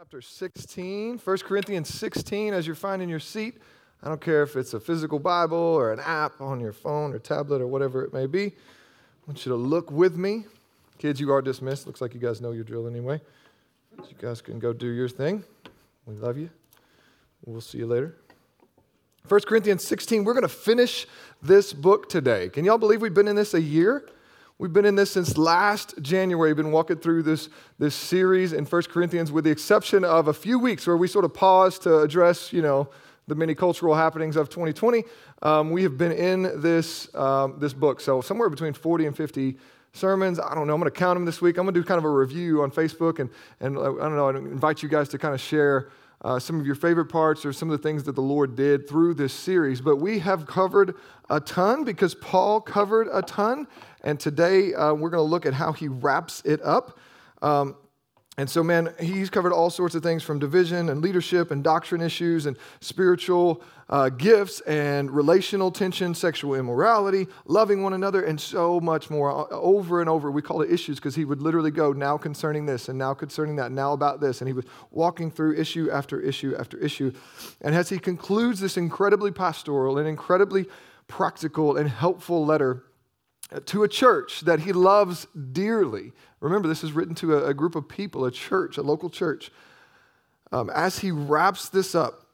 chapter 16, 1 Corinthians 16, as you're finding your seat. I don't care if it's a physical Bible or an app on your phone or tablet or whatever it may be. I want you to look with me. Kids, you are dismissed. Looks like you guys know your drill anyway. You guys can go do your thing. We love you. We'll see you later. 1 Corinthians 16, we're going to finish this book today. Can y'all believe we've been in this a year? We've been in this since last January. We've been walking through this, this series in 1 Corinthians, with the exception of a few weeks where we sort of paused to address, you know, the many cultural happenings of 2020. Um, we have been in this, um, this book. So somewhere between 40 and 50 sermons. I don't know. I'm going to count them this week. I'm going to do kind of a review on Facebook and, and uh, I don't know, I invite you guys to kind of share uh, some of your favorite parts or some of the things that the Lord did through this series. But we have covered a ton because Paul covered a ton. And today uh, we're going to look at how he wraps it up. Um, and so, man, he's covered all sorts of things from division and leadership and doctrine issues and spiritual uh, gifts and relational tension, sexual immorality, loving one another, and so much more. Over and over, we call it issues because he would literally go now concerning this and now concerning that, now about this. And he was walking through issue after issue after issue. And as he concludes this incredibly pastoral and incredibly practical and helpful letter, to a church that he loves dearly. Remember, this is written to a, a group of people, a church, a local church. Um, as he wraps this up,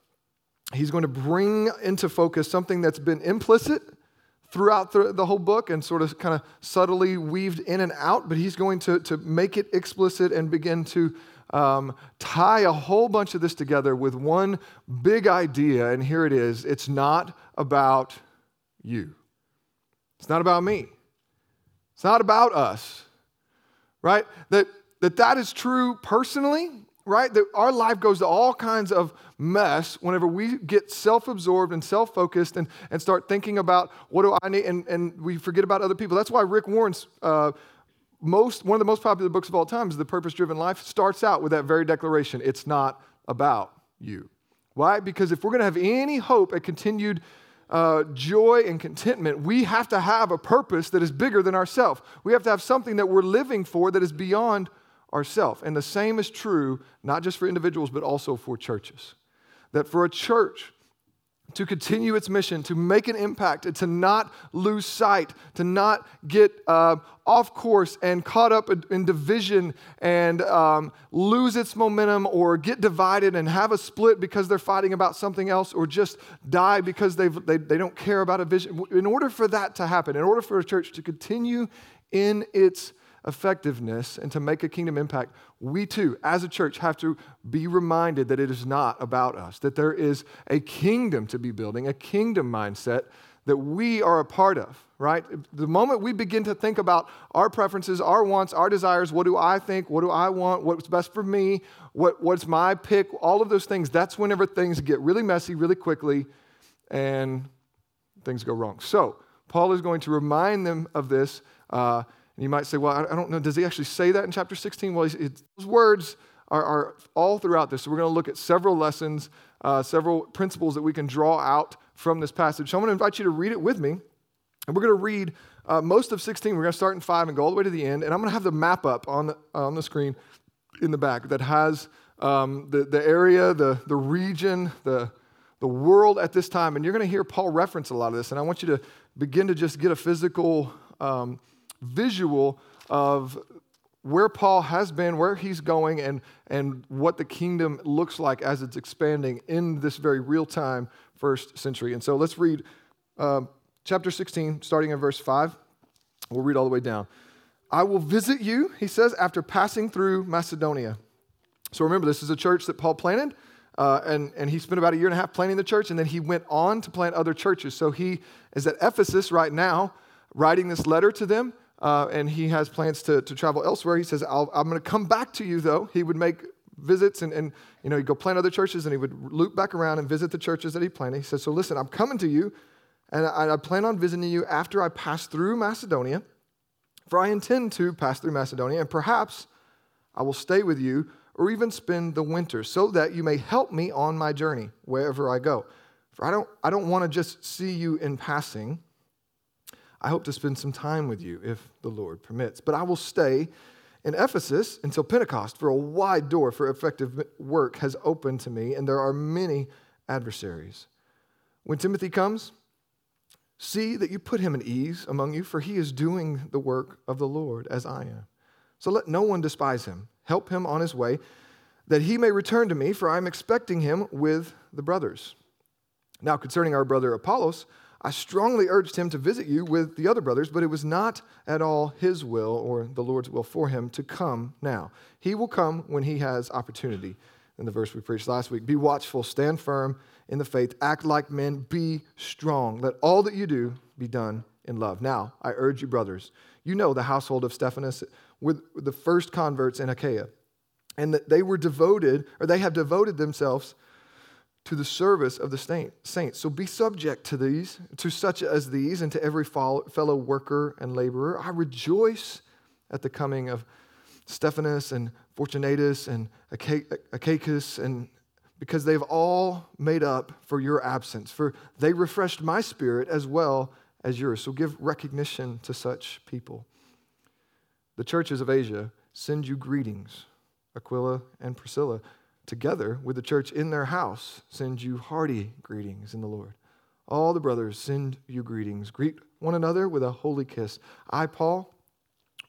he's going to bring into focus something that's been implicit throughout the, the whole book and sort of kind of subtly weaved in and out, but he's going to, to make it explicit and begin to um, tie a whole bunch of this together with one big idea. And here it is it's not about you, it's not about me. It's not about us, right? That that, that is true personally, right? That our life goes to all kinds of mess whenever we get self absorbed and self focused and, and start thinking about what do I need, and, and we forget about other people. That's why Rick Warren's. Uh, most, one of the most popular books of all time is The Purpose Driven Life, starts out with that very declaration it's not about you. Why? Because if we're going to have any hope at continued uh, joy and contentment, we have to have a purpose that is bigger than ourselves. We have to have something that we're living for that is beyond ourselves. And the same is true not just for individuals, but also for churches. That for a church, to continue its mission, to make an impact, and to not lose sight, to not get uh, off course and caught up in division and um, lose its momentum or get divided and have a split because they're fighting about something else or just die because they they, don't care about a vision. In order for that to happen, in order for a church to continue in its effectiveness and to make a kingdom impact, we too, as a church, have to be reminded that it is not about us, that there is a kingdom to be building, a kingdom mindset that we are a part of, right? The moment we begin to think about our preferences, our wants, our desires, what do I think, what do I want, what's best for me, what, what's my pick, all of those things, that's whenever things get really messy really quickly and things go wrong. So, Paul is going to remind them of this. Uh, and you might say, well, I don't know, does he actually say that in chapter 16? Well, those words are, are, all throughout this. So we're going to look at several lessons, uh, several principles that we can draw out from this passage. So I'm going to invite you to read it with me. And we're going to read uh, most of 16. We're going to start in 5 and go all the way to the end. And I'm going to have the map up on the, on the screen in the back that has um, the, the area, the, the region, the, the world at this time. And you're going to hear Paul reference a lot of this. And I want you to begin to just get a physical um, visual of where Paul has been, where he's going, and, and what the kingdom looks like as it's expanding in this very real time first century. And so let's read um, chapter 16, starting in verse 5. We'll read all the way down. I will visit you, he says, after passing through Macedonia. So remember, this is a church that Paul planted, uh, and, and he spent about a year and a half planting the church, and then he went on to plant other churches. So he is at Ephesus right now, writing this letter to them uh, and he has plans to, to travel elsewhere. He says, i am going to come back to you, though. He would make visits and, and you know, he'd go plant other churches and he would loop back around and visit the churches that he planted. He says, So listen, I'm coming to you, and I, I plan on visiting you after I pass through Macedonia, for I intend to pass through Macedonia, and perhaps I will stay with you or even spend the winter so that you may help me on my journey wherever I go. For I don't, I don't want to just see you in passing. I hope to spend some time with you if the Lord permits. But I will stay in Ephesus until Pentecost, for a wide door for effective work has opened to me, and there are many adversaries. When Timothy comes, see that you put him at ease among you, for he is doing the work of the Lord as I am. So let no one despise him. Help him on his way, that he may return to me, for I am expecting him with the brothers. Now, concerning our brother Apollos, I strongly urged him to visit you with the other brothers, but it was not at all his will or the Lord's will for him to come now. He will come when he has opportunity. In the verse we preached last week, be watchful, stand firm in the faith, act like men, be strong. Let all that you do be done in love. Now, I urge you, brothers, you know the household of Stephanas with the first converts in Achaia, and that they were devoted, or they have devoted themselves to the service of the saints. So be subject to these, to such as these, and to every fellow worker and laborer. I rejoice at the coming of Stephanas and Fortunatus and Achaicus, and because they've all made up for your absence, for they refreshed my spirit as well as yours. So give recognition to such people. The churches of Asia send you greetings, Aquila and Priscilla together with the church in their house, send you hearty greetings in the Lord. All the brothers send you greetings. Greet one another with a holy kiss. I, Paul,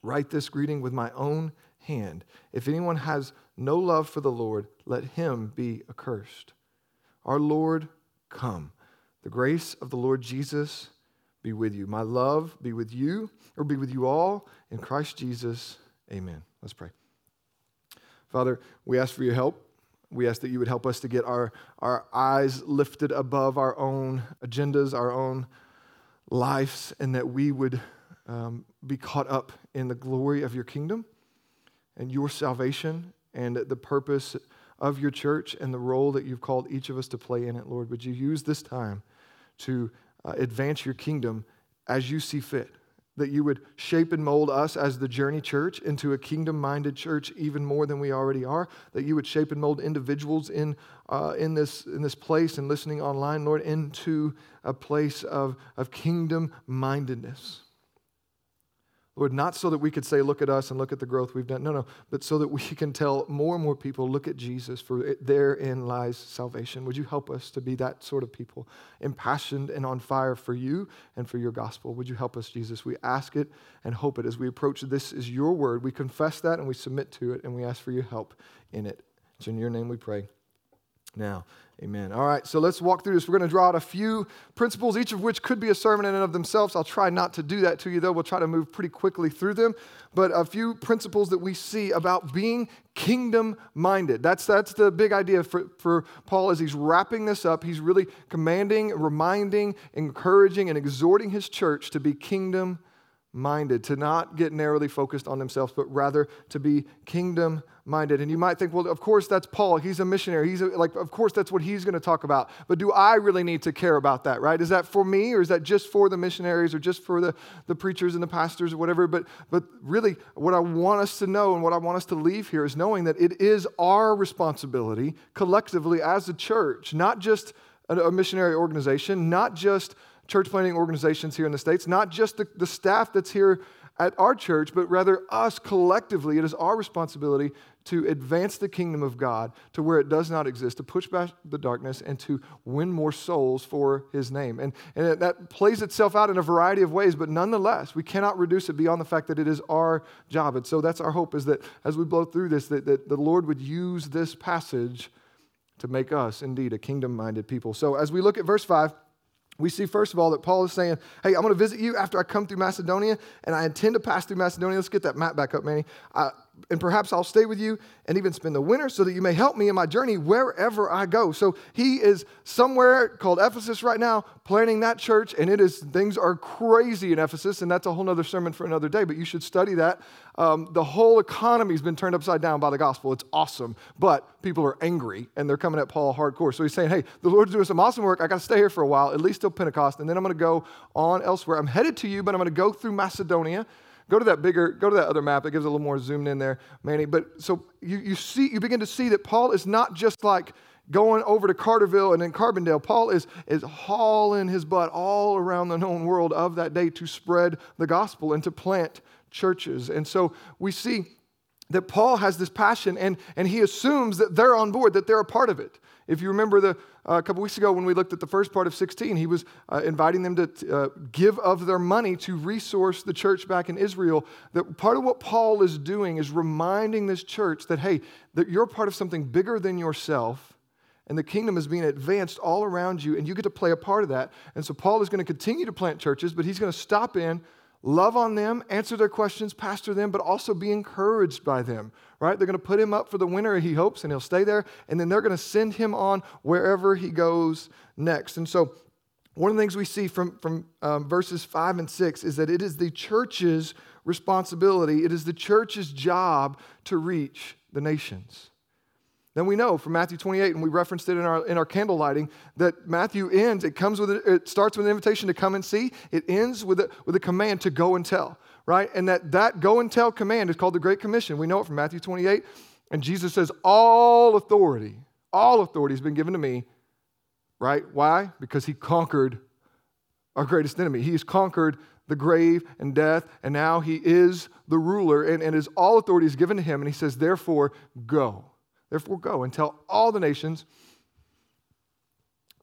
write this greeting with my own hand. If anyone has no love for the Lord, let him be accursed. Our Lord, come. The grace of the Lord Jesus be with you. My love be with you, or be with you all. In Christ Jesus, amen. Let's pray. Father, we ask for your help. We ask that you would help us to get our, our eyes lifted above our own agendas, our own lives, and that we would um, be caught up in the glory of your kingdom and your salvation and the purpose of your church and the role that you've called each of us to play in it, Lord. Would you use this time to uh, advance your kingdom as you see fit? That you would shape and mold us as the Journey Church into a kingdom minded church even more than we already are, that you would shape and mold individuals in, uh, in, this, in this place and listening online, Lord, into a place of, of kingdom mindedness. Lord, not so that we could say, look at us and look at the growth we've done. No, no, but so that we can tell more and more people, look at Jesus, for therein lies salvation. Would you help us to be that sort of people, impassioned and on fire for you and for your gospel? Would you help us, Jesus? We ask it and hope it as we approach this is your word. We confess that and we submit to it and we ask for your help in it. It's in your name we pray. Now, Amen. All right, so let's walk through this. We're going to draw out a few principles, each of which could be a sermon in and of themselves. I'll try not to do that to you, though. We'll try to move pretty quickly through them. But a few principles that we see about being kingdom minded. That's, that's the big idea for, for Paul as he's wrapping this up. He's really commanding, reminding, encouraging, and exhorting his church to be kingdom minded, to not get narrowly focused on themselves, but rather to be kingdom minded. And you might think, well, of course that's Paul. He's a missionary. He's a, like, of course that's what he's going to talk about. But do I really need to care about that, right? Is that for me or is that just for the missionaries or just for the, the preachers and the pastors or whatever? But, but really, what I want us to know and what I want us to leave here is knowing that it is our responsibility collectively as a church, not just a, a missionary organization, not just church planting organizations here in the States, not just the, the staff that's here at our church, but rather us collectively. It is our responsibility to advance the kingdom of God to where it does not exist, to push back the darkness, and to win more souls for his name. And, and that plays itself out in a variety of ways, but nonetheless, we cannot reduce it beyond the fact that it is our job. And so that's our hope is that as we blow through this, that, that the Lord would use this passage to make us indeed a kingdom minded people. So as we look at verse 5, we see, first of all, that Paul is saying, Hey, I'm going to visit you after I come through Macedonia, and I intend to pass through Macedonia. Let's get that map back up, Manny. I, and perhaps I'll stay with you and even spend the winter so that you may help me in my journey wherever I go. So he is somewhere called Ephesus right now, planning that church, and it is things are crazy in Ephesus, and that's a whole other sermon for another day, but you should study that. Um, the whole economy's been turned upside down by the gospel. It's awesome, but people are angry and they're coming at Paul hardcore. So he's saying, Hey, the Lord's doing some awesome work. I got to stay here for a while, at least till Pentecost, and then I'm going to go on elsewhere. I'm headed to you, but I'm going to go through Macedonia. Go to that bigger, go to that other map that gives a little more zoomed in there, Manny. But so you, you see, you begin to see that Paul is not just like going over to Carterville and then Carbondale. Paul is, is hauling his butt all around the known world of that day to spread the gospel and to plant churches. And so we see that Paul has this passion and, and he assumes that they're on board, that they're a part of it. If you remember the, uh, a couple weeks ago when we looked at the first part of 16, he was uh, inviting them to uh, give of their money to resource the church back in Israel. That part of what Paul is doing is reminding this church that, hey, that you're part of something bigger than yourself and the kingdom is being advanced all around you, and you get to play a part of that. And so Paul is going to continue to plant churches, but he's going to stop in, love on them, answer their questions, pastor them, but also be encouraged by them, right? They're going to put him up for the winter, he hopes, and he'll stay there, and then they're going to send him on wherever he goes next. And so one of the things we see from, from um, verses 5 and 6 is that it is the church's responsibility, it is the church's job to reach the nations. Then we know from Matthew 28, and we referenced it in our, in our candle lighting, that Matthew ends, it comes with, a, it starts with an invitation to come and see. It ends with a, with a command to go and tell, right? And that, that go and tell command is called the Great Commission. We know it from Matthew 28. And Jesus says, all authority, all authority has been given to me, right? Why? Because he conquered our greatest enemy. He has conquered the grave and death, and now he is the ruler, and, and his all authority is given to him. And he says, therefore, go. Therefore, go and tell all the nations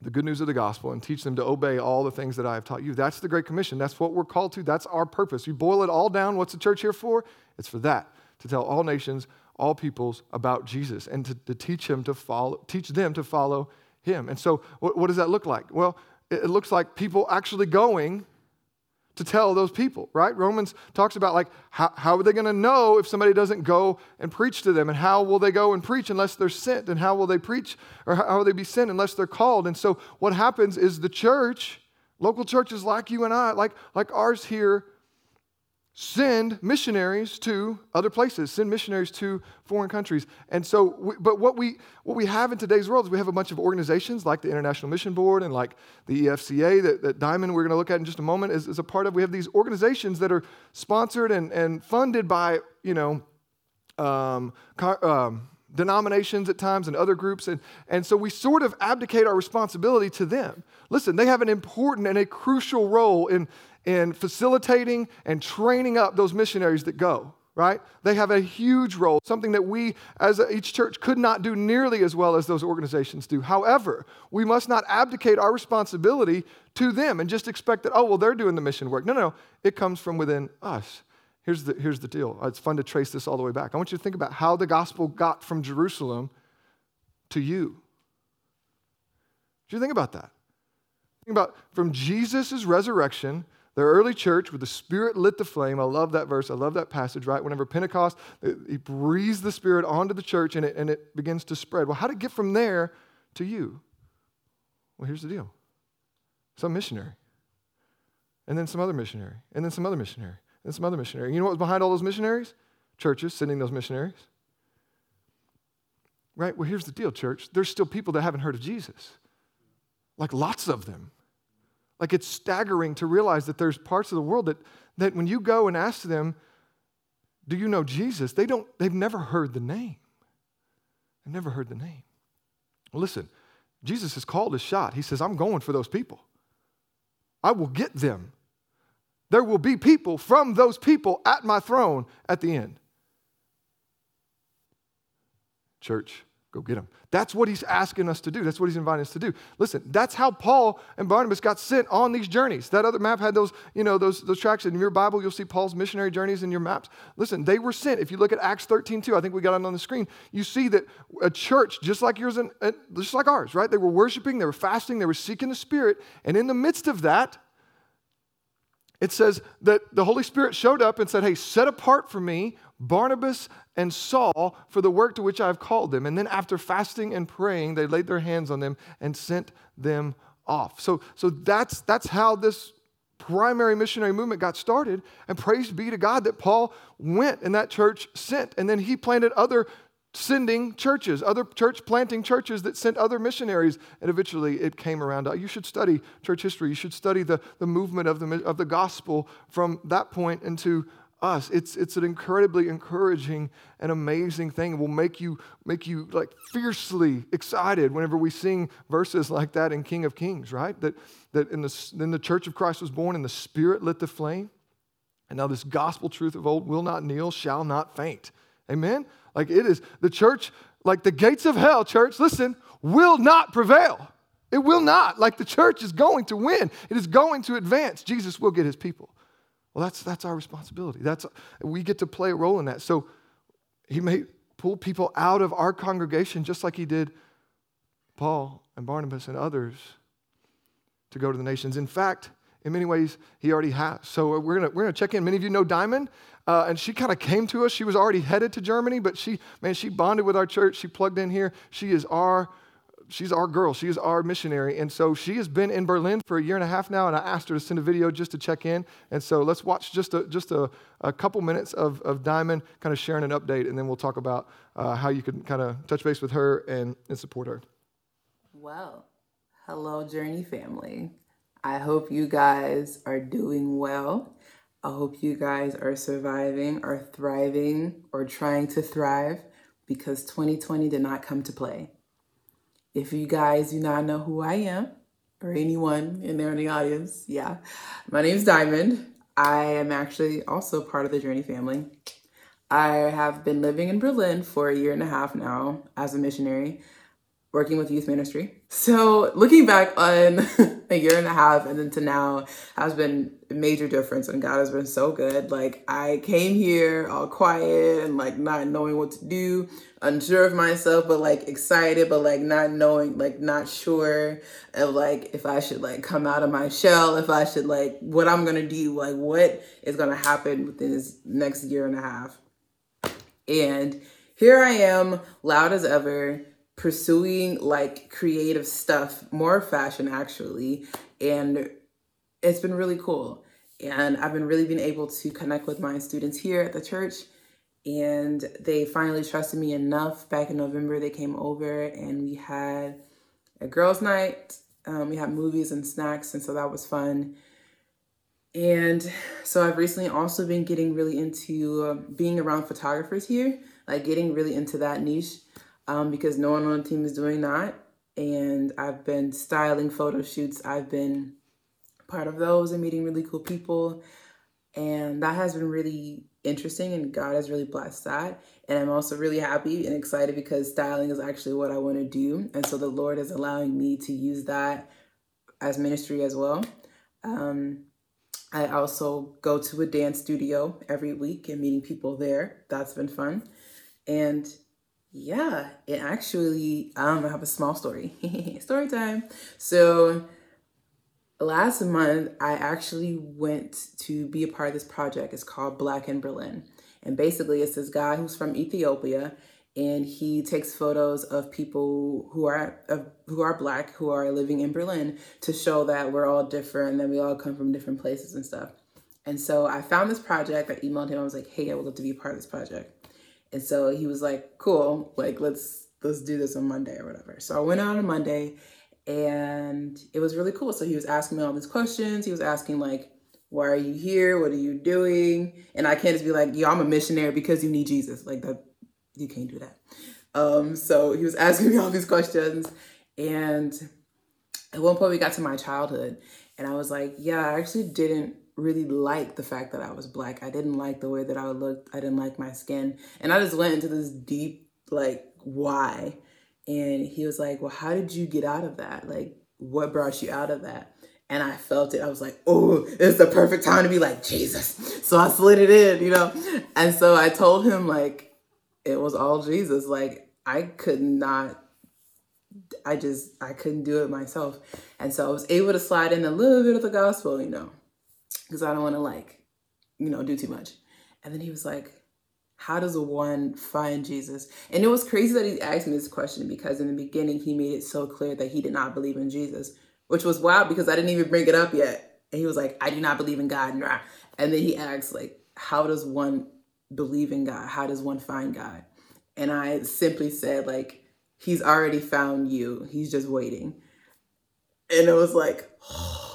the good news of the gospel and teach them to obey all the things that I have taught you. That's the Great Commission. That's what we're called to. That's our purpose. You boil it all down. What's the church here for? It's for that to tell all nations, all peoples about Jesus and to, to teach him to follow, teach them to follow him. And so, what, what does that look like? Well, it, it looks like people actually going to tell those people, right? Romans talks about like how, how are they going to know if somebody doesn't go and preach to them? And how will they go and preach unless they're sent? And how will they preach or how will they be sent unless they're called? And so what happens is the church, local churches like you and I, like, like ours here, send missionaries to other places, send missionaries to foreign countries. And so, we, but what we, what we have in today's world is we have a bunch of organizations like the International Mission Board and like the EFCA that, that Diamond, we're going to look at in just a moment, is, is a part of. We have these organizations that are sponsored and, and funded by, you know, um, um, denominations at times and other groups. And, and so we sort of abdicate our responsibility to them. Listen, they have an important and a crucial role in, in facilitating and training up those missionaries that go, right? They have a huge role, something that we as each church could not do nearly as well as those organizations do. However, we must not abdicate our responsibility to them and just expect that, oh, well, they're doing the mission work. No, no, no. It comes from within us. Here's the, here's the deal. It's fun to trace this all the way back. I want you to think about how the gospel got from Jerusalem to you. Do you think about that? Think about from Jesus' resurrection the early church, with the Spirit lit the flame. I love that verse. I love that passage, right? Whenever Pentecost, he breathes the Spirit onto the church and it, and it begins to spread. Well, how did it get from there to you? Well, here's the deal some missionary, and then some other missionary, and then some other missionary, and some other missionary. You know what was behind all those missionaries? Churches sending those missionaries. Right? Well, here's the deal, church. There's still people that haven't heard of Jesus, like lots of them. Like it's staggering to realize that there's parts of the world that, that when you go and ask them, do you know Jesus? They don't, they've never heard the name. They've never heard the name. Well, listen, Jesus has called his shot. He says, I'm going for those people. I will get them. There will be people from those people at my throne at the end. Church, Go get them. That's what he's asking us to do. That's what he's inviting us to do. Listen, that's how Paul and Barnabas got sent on these journeys. That other map had those, you know, those, those tracks. In your Bible, you'll see Paul's missionary journeys in your maps. Listen, they were sent. If you look at Acts 13, 2, I think we got it on the screen, you see that a church, just like yours and just like ours, right? They were worshiping, they were fasting, they were seeking the Spirit. And in the midst of that, it says that the Holy Spirit showed up and said, Hey, set apart for me Barnabas and Saul for the work to which I have called them. And then after fasting and praying, they laid their hands on them and sent them off. So, so that's, that's how this primary missionary movement got started. And praise be to God that Paul went and that church sent. And then he planted other sending churches, other church planting churches that sent other missionaries, and eventually it came around. You should study church history. You should study the, the movement of the, of the gospel from that point into us. It's, it's an incredibly encouraging and amazing thing. It will make you, make you like fiercely excited whenever we sing verses like that in King of Kings, right? That, that in the, then the church of Christ was born and the Spirit lit the flame. And now this gospel truth of old will not kneel, shall not faint. Amen? Like it is, the church, like the gates of hell, church, listen, will not prevail. It will not. Like the church is going to win, it is going to advance. Jesus will get his people. Well, that's, that's our responsibility. That's, we get to play a role in that. So he may pull people out of our congregation just like he did Paul and Barnabas and others to go to the nations. In fact, in many ways, he already has. So we're gonna, we're gonna check in. Many of you know Diamond, uh, and she kind of came to us. She was already headed to Germany, but she, man, she bonded with our church. She plugged in here. She is our she's our girl. She is our missionary. And so she has been in Berlin for a year and a half now, and I asked her to send a video just to check in. And so let's watch just a, just a, a couple minutes of, of Diamond kind of sharing an update, and then we'll talk about uh, how you can kind of touch base with her and, and support her. Well, hello, Journey family. I hope you guys are doing well. I hope you guys are surviving, are thriving, or trying to thrive because 2020 did not come to play. If you guys do not know who I am, or anyone in there in the audience, yeah, my name is Diamond. I am actually also part of the Journey family. I have been living in Berlin for a year and a half now as a missionary working with youth ministry. So looking back on a year and a half and then to now has been a major difference and God has been so good. Like I came here all quiet and like not knowing what to do, unsure of myself, but like excited, but like not knowing, like not sure of like if I should like come out of my shell, if I should like what I'm gonna do, like what is gonna happen within this next year and a half. And here I am, loud as ever, pursuing like creative stuff, more fashion actually, and it's been really cool. And I've been really been able to connect with my students here at the church. And they finally trusted me enough. Back in November, they came over and we had a girls' night. Um, we had movies and snacks, and so that was fun. And so I've recently also been getting really into uh, being around photographers here, like getting really into that niche um, because no one on the team is doing that. And I've been styling photo shoots. I've been part of those and meeting really cool people. And that has been really interesting, and God has really blessed that. And I'm also really happy and excited because styling is actually what I want to do. And so the Lord is allowing me to use that as ministry as well. Um, I also go to a dance studio every week and meeting people there. That's been fun. And yeah, it actually, um, I have a small story. story time. So last month, I actually went to be a part of this project. It's called Black in Berlin. And basically, it's this guy who's from Ethiopia and he takes photos of people who are who are black who are living in Berlin to show that we're all different and that we all come from different places and stuff. And so I found this project. I emailed him. I was like, "Hey, I would love to be a part of this project." And so he was like, cool, like let's let's do this on Monday or whatever. So I went out on Monday and it was really cool. So he was asking me all these questions. He was asking like, why are you here? What are you doing? And I can't just be like, yo, I'm a missionary because you need Jesus. Like that, you can't do that. Um, so he was asking me all these questions. And at one point we got to my childhood and I was like, yeah, I actually didn't really like the fact that I was black. I didn't like the way that I looked. I didn't like my skin. And I just went into this deep, like, why? And he was like, Well, how did you get out of that? Like, what brought you out of that? And I felt it. I was like, Oh, it's the perfect time to be like, Jesus. So I slid it in, you know? And so I told him, like, it was all Jesus. Like, I could not I just I couldn't do it myself. And so I was able to slide in a little bit of the gospel, you know because I don't want to like, you know, do too much. And then he was like, how does one find Jesus? And it was crazy that he asked me this question because in the beginning he made it so clear that he did not believe in Jesus, which was wild because I didn't even bring it up yet. And he was like, I do not believe in God. And then he asked, like, how does one believe in God? How does one find God? And I simply said, like, he's already found you. He's just waiting. And it was like, oh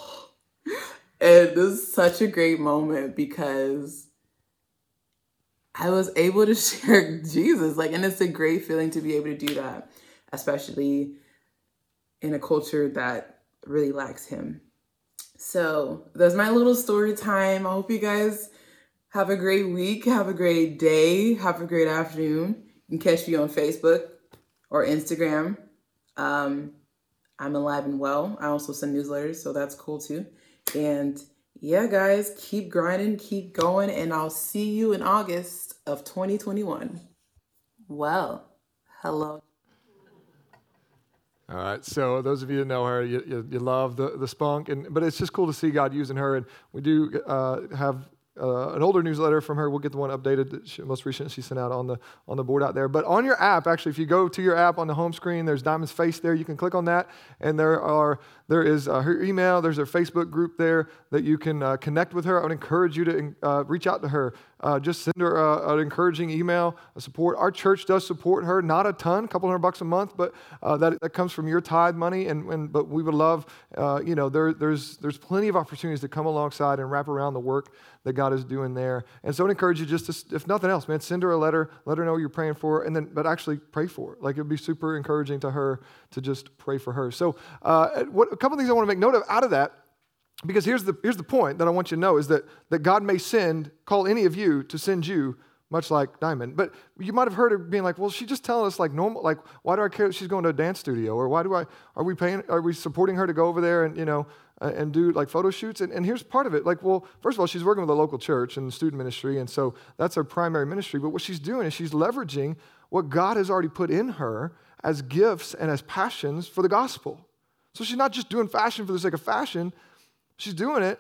and this is such a great moment because I was able to share Jesus. Like, and it's a great feeling to be able to do that, especially in a culture that really lacks him. So that's my little story time. I hope you guys Have a great week. Have a great day. Have a great afternoon. You can catch me on Facebook or Instagram. Um, I'm alive and well. I also send newsletters, so that's cool too. And yeah, guys, keep grinding, keep going, and I'll see you in August of 2021. Well, hello. All right. So those of you that know her, you, you, you, love the, the spunk, and but it's just cool to see God using her. And we do uh, have uh, an older newsletter from her. We'll get the one updated, she, most recent she sent out on the on the board out there. But on your app, actually, if you go to your app on the home screen, there's Diamond's face there. You can click on that, and there are there is uh, her email. There's her Facebook group there that you can uh, connect with her. I would encourage you to uh, reach out to her. Uh, just send her uh, an encouraging email, a support. Our church does support her, not a ton, a couple hundred bucks a month, but uh, that, that comes from your tithe money. And, and but we would love, you know, there, there's there's plenty of opportunities to come alongside and wrap around the work that God is doing there. And so I would encourage you just to, if nothing else, man, send her a letter, let her know you're praying for her, and then but actually pray for her. Like it'd be super encouraging to her to just pray for her. So, uh, what, a couple things I want to make note of out of that, because here's the, here's the point that I want you to know is that, that God may send, call any of you to send you, much like Diamond. But you might have heard her being like, well, she's just telling us like normal, like, why do I care that she's going to a dance studio? Or why do I, are we paying, are we supporting her to go over there and, you know, uh, and do like photo shoots? And, and here's part of it. Like, well, first of all, she's working with a local church and student ministry. And so that's her primary ministry. But what she's doing is she's leveraging what God has already put in her as gifts and as passions for the gospel. So she's not just doing fashion for the sake of fashion, she's doing it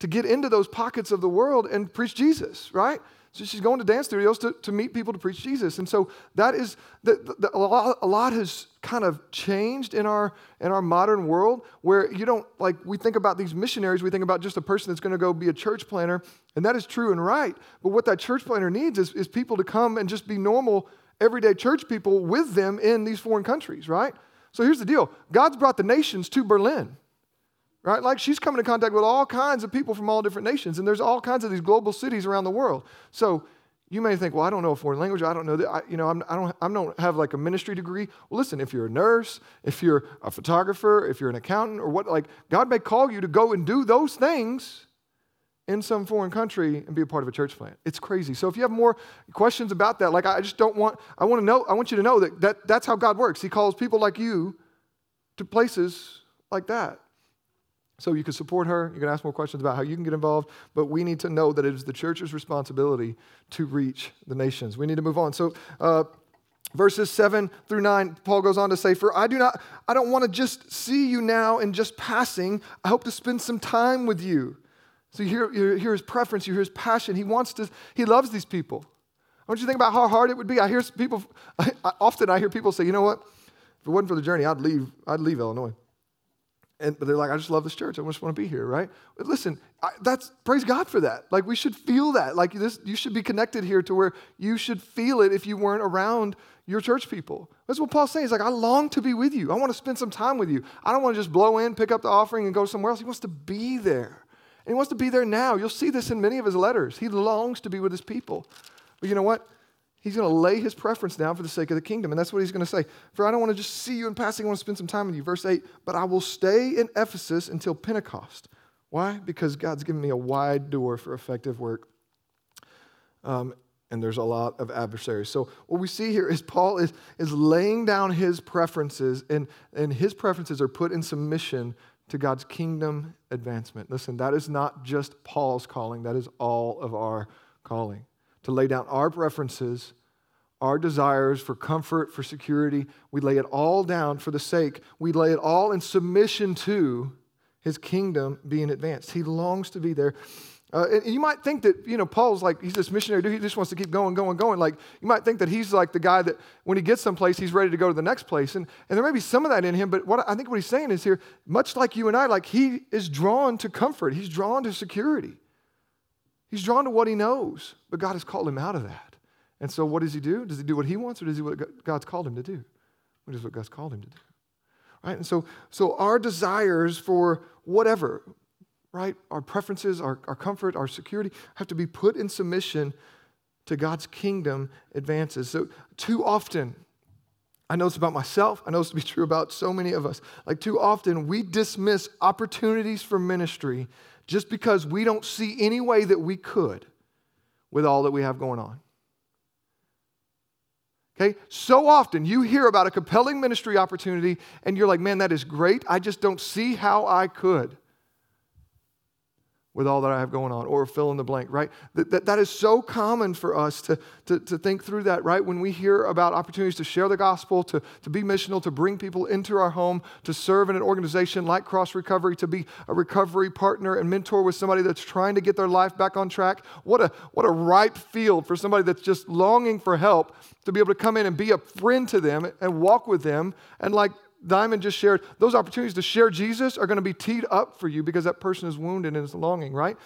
to get into those pockets of the world and preach Jesus, right? So she's going to dance studios to, to meet people to preach Jesus. And so that is, the, the, a, lot, a lot has kind of changed in our, in our modern world where you don't, like, we think about these missionaries, we think about just a person that's going to go be a church planter, and that is true and right. But what that church planter needs is, is people to come and just be normal everyday church people with them in these foreign countries, right? So here's the deal God's brought the nations to Berlin, right? Like she's coming in contact with all kinds of people from all different nations, and there's all kinds of these global cities around the world. So you may think, well, I don't know a foreign language. I don't know that. I, you know, I'm, I don't, I don't have like a ministry degree. Well, listen, if you're a nurse, if you're a photographer, if you're an accountant, or what, like God may call you to go and do those things in some foreign country and be a part of a church plant. It's crazy. So if you have more questions about that, like I just don't want, I want to know, I want you to know that, that that's how God works. He calls people like you to places like that. So you can support her. You can ask more questions about how you can get involved. But we need to know that it is the church's responsibility to reach the nations. We need to move on. So uh, verses 7 through 9 paul goes on to say for i do not i don't want to just see you now in just passing i hope to spend some time with you so you hear, you hear his preference, you hear his passion. He wants to, he loves these people. I want you to think about how hard it would be. I hear people, I, often I hear people say, you know what? If it wasn't for the journey, I'd leave, I'd leave Illinois. And, but they're like, I just love this church. I just want to be here, right? But listen, I, that's praise God for that. Like we should feel that. Like this, you should be connected here to where you should feel it if you weren't around your church people. That's what Paul's saying. He's like, I long to be with you. I want to spend some time with you. I don't want to just blow in, pick up the offering, and go somewhere else. He wants to be there. And he wants to be there now. You'll see this in many of his letters. He longs to be with his people. But you know what? He's going to lay his preference down for the sake of the kingdom. And that's what he's going to say. For I don't want to just see you in passing, I want to spend some time with you. Verse 8, but I will stay in Ephesus until Pentecost. Why? Because God's given me a wide door for effective work. Um, and there's a lot of adversaries. So what we see here is Paul is, is laying down his preferences, and, and his preferences are put in submission to God's kingdom advancement. Listen, that is not just Paul's calling, that is all of our calling. To lay down our preferences, our desires for comfort, for security, we lay it all down for the sake, we lay it all in submission to his kingdom being advanced. He longs to be there uh, and you might think that, you know, Paul's like, he's this missionary dude. He just wants to keep going, going, going. Like, you might think that he's like the guy that when he gets someplace, he's ready to go to the next place. And, and there may be some of that in him, but what I think what he's saying is here, much like you and I, like he is drawn to comfort. He's drawn to security. He's drawn to what he knows, but God has called him out of that. And so what does he do? Does he do what he wants or does he what God's called him to do? What is what God's called him to do? Right? And so, so our desires for whatever, right? Our preferences, our, our comfort, our security have to be put in submission to God's kingdom advances. So, too often, I know it's about myself, I know it's to be true about so many of us. Like, too often, we dismiss opportunities for ministry just because we don't see any way that we could. with all that we have going on. Okay? So often you hear about a compelling ministry opportunity and you're like, man, that is great. I just don't see how I could with all that I have going on, or fill in the blank, right? That, that, that is so common for us to, to, to think through that, right? When we hear about opportunities to share the gospel, to, to be missional, to bring people into our home, to serve in an organization like Cross Recovery, to be a recovery partner and mentor with somebody that's trying to get their life back on track. What a, what a ripe field for somebody that's just longing for help to be able to come in and be a friend to them and walk with them and like Diamond just shared, those opportunities to share Jesus are going to be teed up for you because that person is wounded and is longing, right?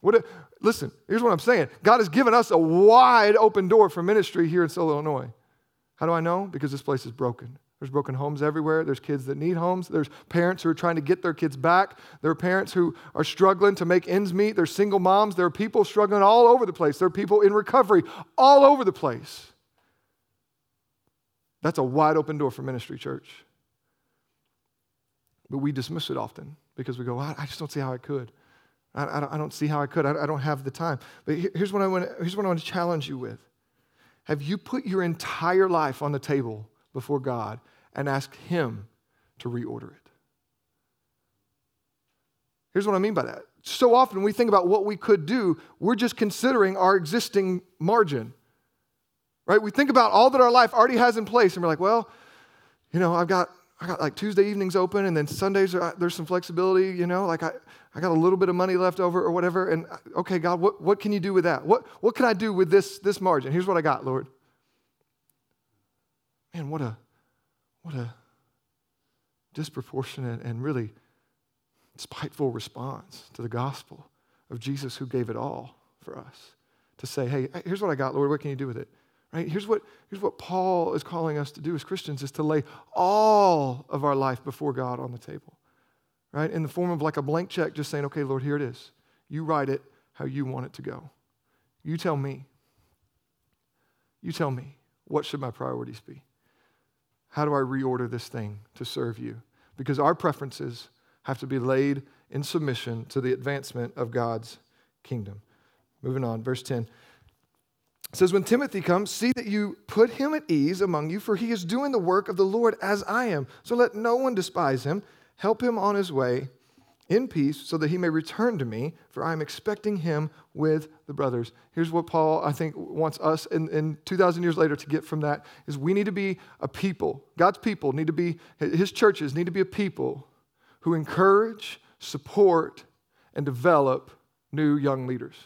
What a, listen, here's what I'm saying God has given us a wide open door for ministry here in Seoul, Illinois. How do I know? Because this place is broken. There's broken homes everywhere. There's kids that need homes. There's parents who are trying to get their kids back. There are parents who are struggling to make ends meet. There's single moms. There are people struggling all over the place. There are people in recovery all over the place. That's a wide open door for ministry, church. But we dismiss it often because we go, I just don't see how I could. I, I, don't, I don't, see how I could. I, I, don't have the time. But here's what, I want to, here's what I want to challenge you with Have you put your entire life on the table before God and asked Him to reorder it? Here's what I mean by that. So often we think about what we could do, we're just considering our existing margin. Right? We think about all that our life already has in place, and we're like, well, you know, I've got I got like Tuesday evenings open, and then Sundays are, there's some flexibility, you know, like I, I got a little bit of money left over or whatever. And uh, okay, God, what, what can you do with that? What, what can I do with this, this margin? Here's what I got, Lord. Man, what a, what a disproportionate and really spiteful response to the gospel of Jesus who gave it all for us. To say, hey, here's what I got, Lord, what can you do with it? Right? Here's what, here's what Paul is calling us to do as Christians is to lay all of our life before God on the table. Right? In the form of like a blank check, just saying, okay, Lord, here it is. You write it how you want it to go. You tell me. You tell me. What should my priorities be? How do I reorder this thing to serve you? Because our preferences have to be laid in submission to the advancement of God's kingdom. Moving on, verse 10. It says, When Timothy comes, see that you put him at ease among you, for he is doing the work of the Lord as I am. So let no one despise him. Help him on his way in peace, so that he may return to me, for I am expecting him with the brothers. Here's what Paul, I think, wants us in, in 2,000 years later to get from that is we need to be a people. God's people need to be, his churches need to be a people who encourage, support, and develop new young leaders.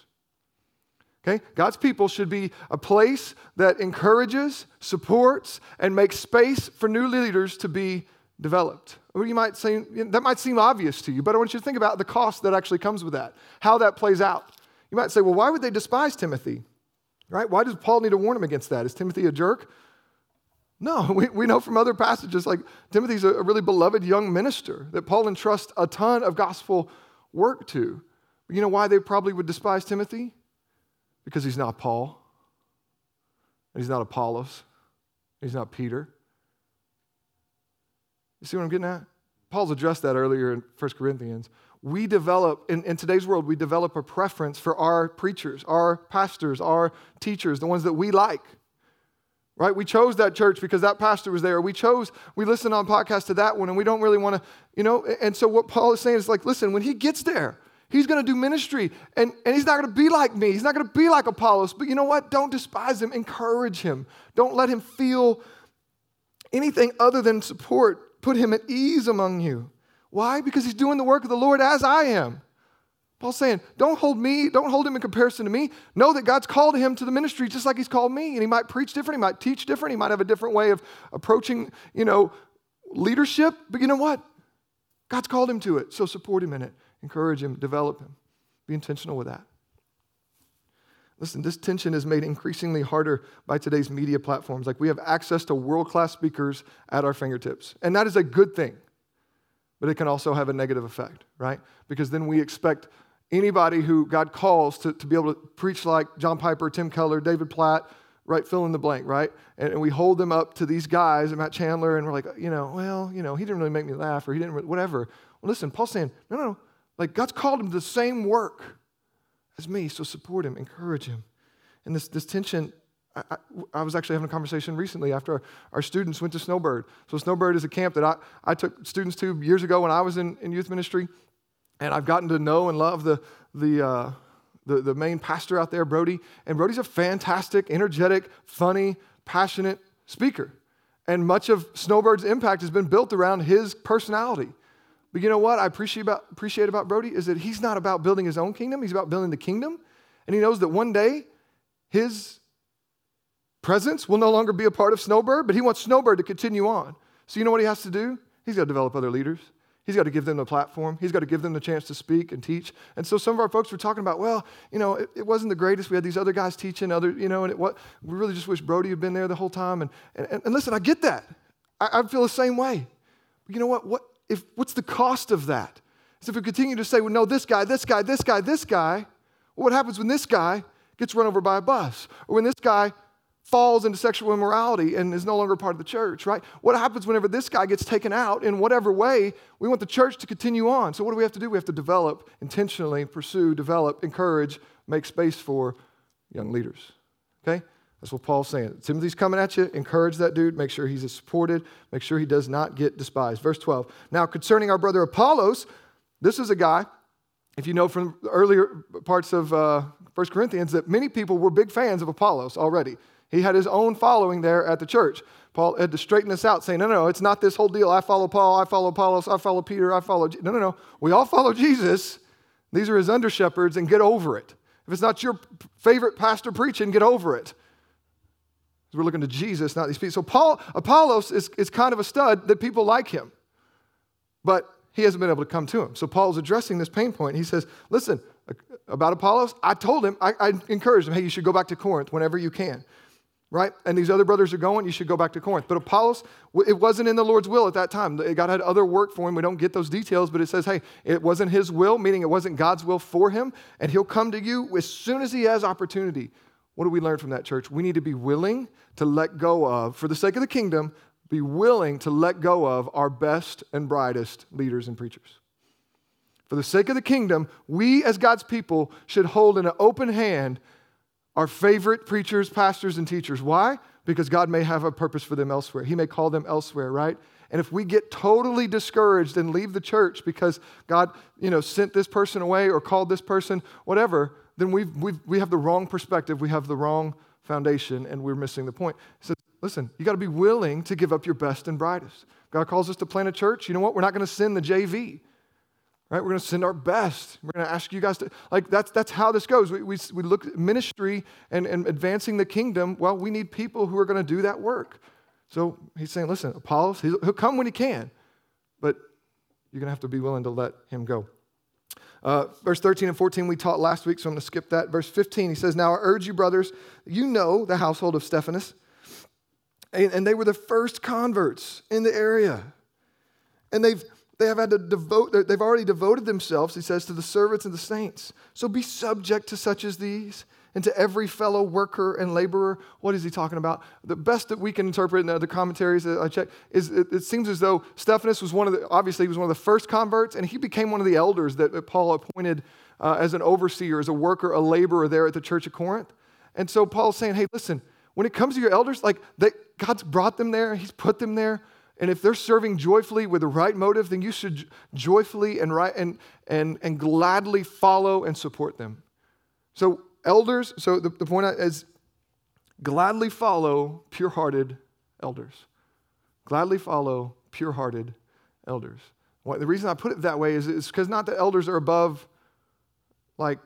Okay? God's people should be a place that encourages, supports, and makes space for new leaders to be developed. you might say that might seem obvious to you, but I want you to think about the cost that actually comes with that, how that plays out. You might say, well, why would they despise Timothy? Right? Why does Paul need to warn him against that? Is Timothy a jerk? No, we, we know from other passages like Timothy's a, a really beloved young minister that Paul entrusts a ton of gospel work to. You know why they probably would despise Timothy? Because he's not Paul, he's not Apollos, he's not Peter. You see what I'm getting at? Paul's addressed that earlier in 1 Corinthians. We develop, in, in today's world, we develop a preference for our preachers, our pastors, our teachers, the ones that we like. Right? We chose that church because that pastor was there. We chose, we listened on podcast to that one, and we don't really want to, you know. And so what Paul is saying is like, listen, when he gets there, He's going to do ministry, and, and he's not going to be like me. He's not going to be like Apollos. But you know what? Don't despise him. Encourage him. Don't let him feel anything other than support. Put him at ease among you. Why? Because he's doing the work of the Lord as I am. Paul's saying, don't hold me, don't hold him in comparison to me. Know that God's called him to the ministry just like he's called me. And he might preach different, he might teach different, he might have a different way of approaching, you know, leadership. But you know what? God's called him to it, so support him in it encourage him, develop him. Be intentional with that. Listen, this tension is made increasingly harder by today's media platforms. Like we have access to world class speakers at our fingertips, and that is a good thing, but it can also have a negative effect, right? Because then we expect anybody who God calls to, to be able to preach like John Piper, Tim Keller, David Platt, right? Fill in the blank, right? And, and we hold them up to these guys, Matt Chandler, and we're like, you know, well, you know, he didn't really make me laugh, or he didn't, really, whatever. Well, listen, Paul's saying, no, no, no, like God's called him to the same work as me, so support him, encourage him. And this, this tension, I, I, I was actually having a conversation recently after our, our, students went to Snowbird. So, Snowbird is a camp that I, I took students to years ago when I was in, in youth ministry. And I've gotten to know and love the, the, uh, the, the main pastor out there, Brody. And Brody's a fantastic, energetic, funny, passionate speaker. And much of Snowbird's impact has been built around his personality. But you know what I appreciate about, appreciate about Brody is that he's not about building his own kingdom, he's about building the kingdom. And he knows that one day his presence will no longer be a part of Snowbird, but he wants Snowbird to continue on. So you know what he has to do? He's got to develop other leaders. He's got to give them the platform. He's got to give them the chance to speak and teach. And so some of our folks were talking about, well, you know, it, it wasn't the greatest. We had these other guys teaching, other, you know, and it, what, we really just wish Brody had been there the whole time. And, and, and listen, I get that. I, I feel the same way. But you know what? What if, what's the cost of that? So if we continue to say, well, no, this guy, this guy, this guy, this guy, well, what happens when this guy gets run over by a bus? Or when this guy falls into sexual immorality and is no longer part of the church, right? What happens whenever this guy gets taken out in whatever way? We want the church to continue on. So, what do we have to do? We have to develop, intentionally pursue, develop, encourage, make space for young leaders. Okay? That's what Paul's saying. Timothy's coming at you. Encourage that dude. Make sure he's supported. Make sure he does not get despised. Verse 12. Now, concerning our brother Apollos, this is a guy, if you know from earlier parts of uh, 1 Corinthians, that many people were big fans of Apollos already. He had his own following there at the church. Paul had to straighten this out, saying, no, no, no, it's not this whole deal. I follow Paul, I follow Apollos, I follow Peter, I follow. Je-. No, no, no. We all follow Jesus. These are his under shepherds, and get over it. If it's not your favorite pastor preaching, get over it. We're looking to Jesus, not these people. So Paul, Apollos is, is kind of a stud that people like him, but he hasn't been able to come to him. So Paul's addressing this pain point. He says, listen, about Apollos, I told him, I, I encouraged him, hey, you should go back to Corinth whenever you can right? And these other brothers are going, you should go back to Corinth. But Apollos, it wasn't in the Lord's will at that time. God had other work for him. We don't get those details, but it says, hey, it wasn't his will, meaning it wasn't God's will for him, and he'll come to you as soon as he has opportunity. What do we learn from that, church? We need to be willing to let go of, for the sake of the kingdom, be willing to let go of our best and brightest leaders and preachers. For the sake of the kingdom, we as God's people should hold in an open hand our favorite preachers, pastors, and teachers. Why? Because God may have a purpose for them elsewhere. He may call them elsewhere, right? And if we get totally discouraged and leave the church because God, you know, sent this person away or called this person, whatever, then we've, we've, we have the wrong perspective. We have the wrong foundation, and we're missing the point. He says, listen, you got to be willing to give up your best and brightest. God calls us to plant a church. You know what? We're not going to send the JV right? We're going to send our best. We're going to ask you guys to, like, that's, that's how this goes. We, we, we look at ministry and, and advancing the kingdom. Well, we need people who are going to do that work. So he's saying, listen, Apollos, he'll, he'll come when he can, but you're going to have to be willing to let him go. Uh, verse 13 and 14 we taught last week, so I'm going to skip that. Verse 15, he says, Now I urge you, brothers, you know the household of Stephanas, and, and they were the first converts in the area. And they've they have had to devote, they've already devoted themselves, he says, to the servants and the saints. So be subject to such as these and to every fellow worker and laborer. What is he talking about? The best that we can interpret in the, other commentaries that I checked is it, it, seems as though Stephanas was one of the, obviously, he was one of the first converts, and he became one of the elders that, that Paul appointed uh, as an overseer, as a worker, a laborer there at the church of Corinth. And so Paul's saying, hey, listen, when it comes to your elders, like they, God's brought them there, he's put them there. And if they're serving joyfully with the right motive, then you should joyfully and, right, and, and, and gladly follow and support them. So, elders, so the, the point is gladly follow pure hearted elders. Gladly follow pure hearted elders. the reason I put it that way is because not that elders are above like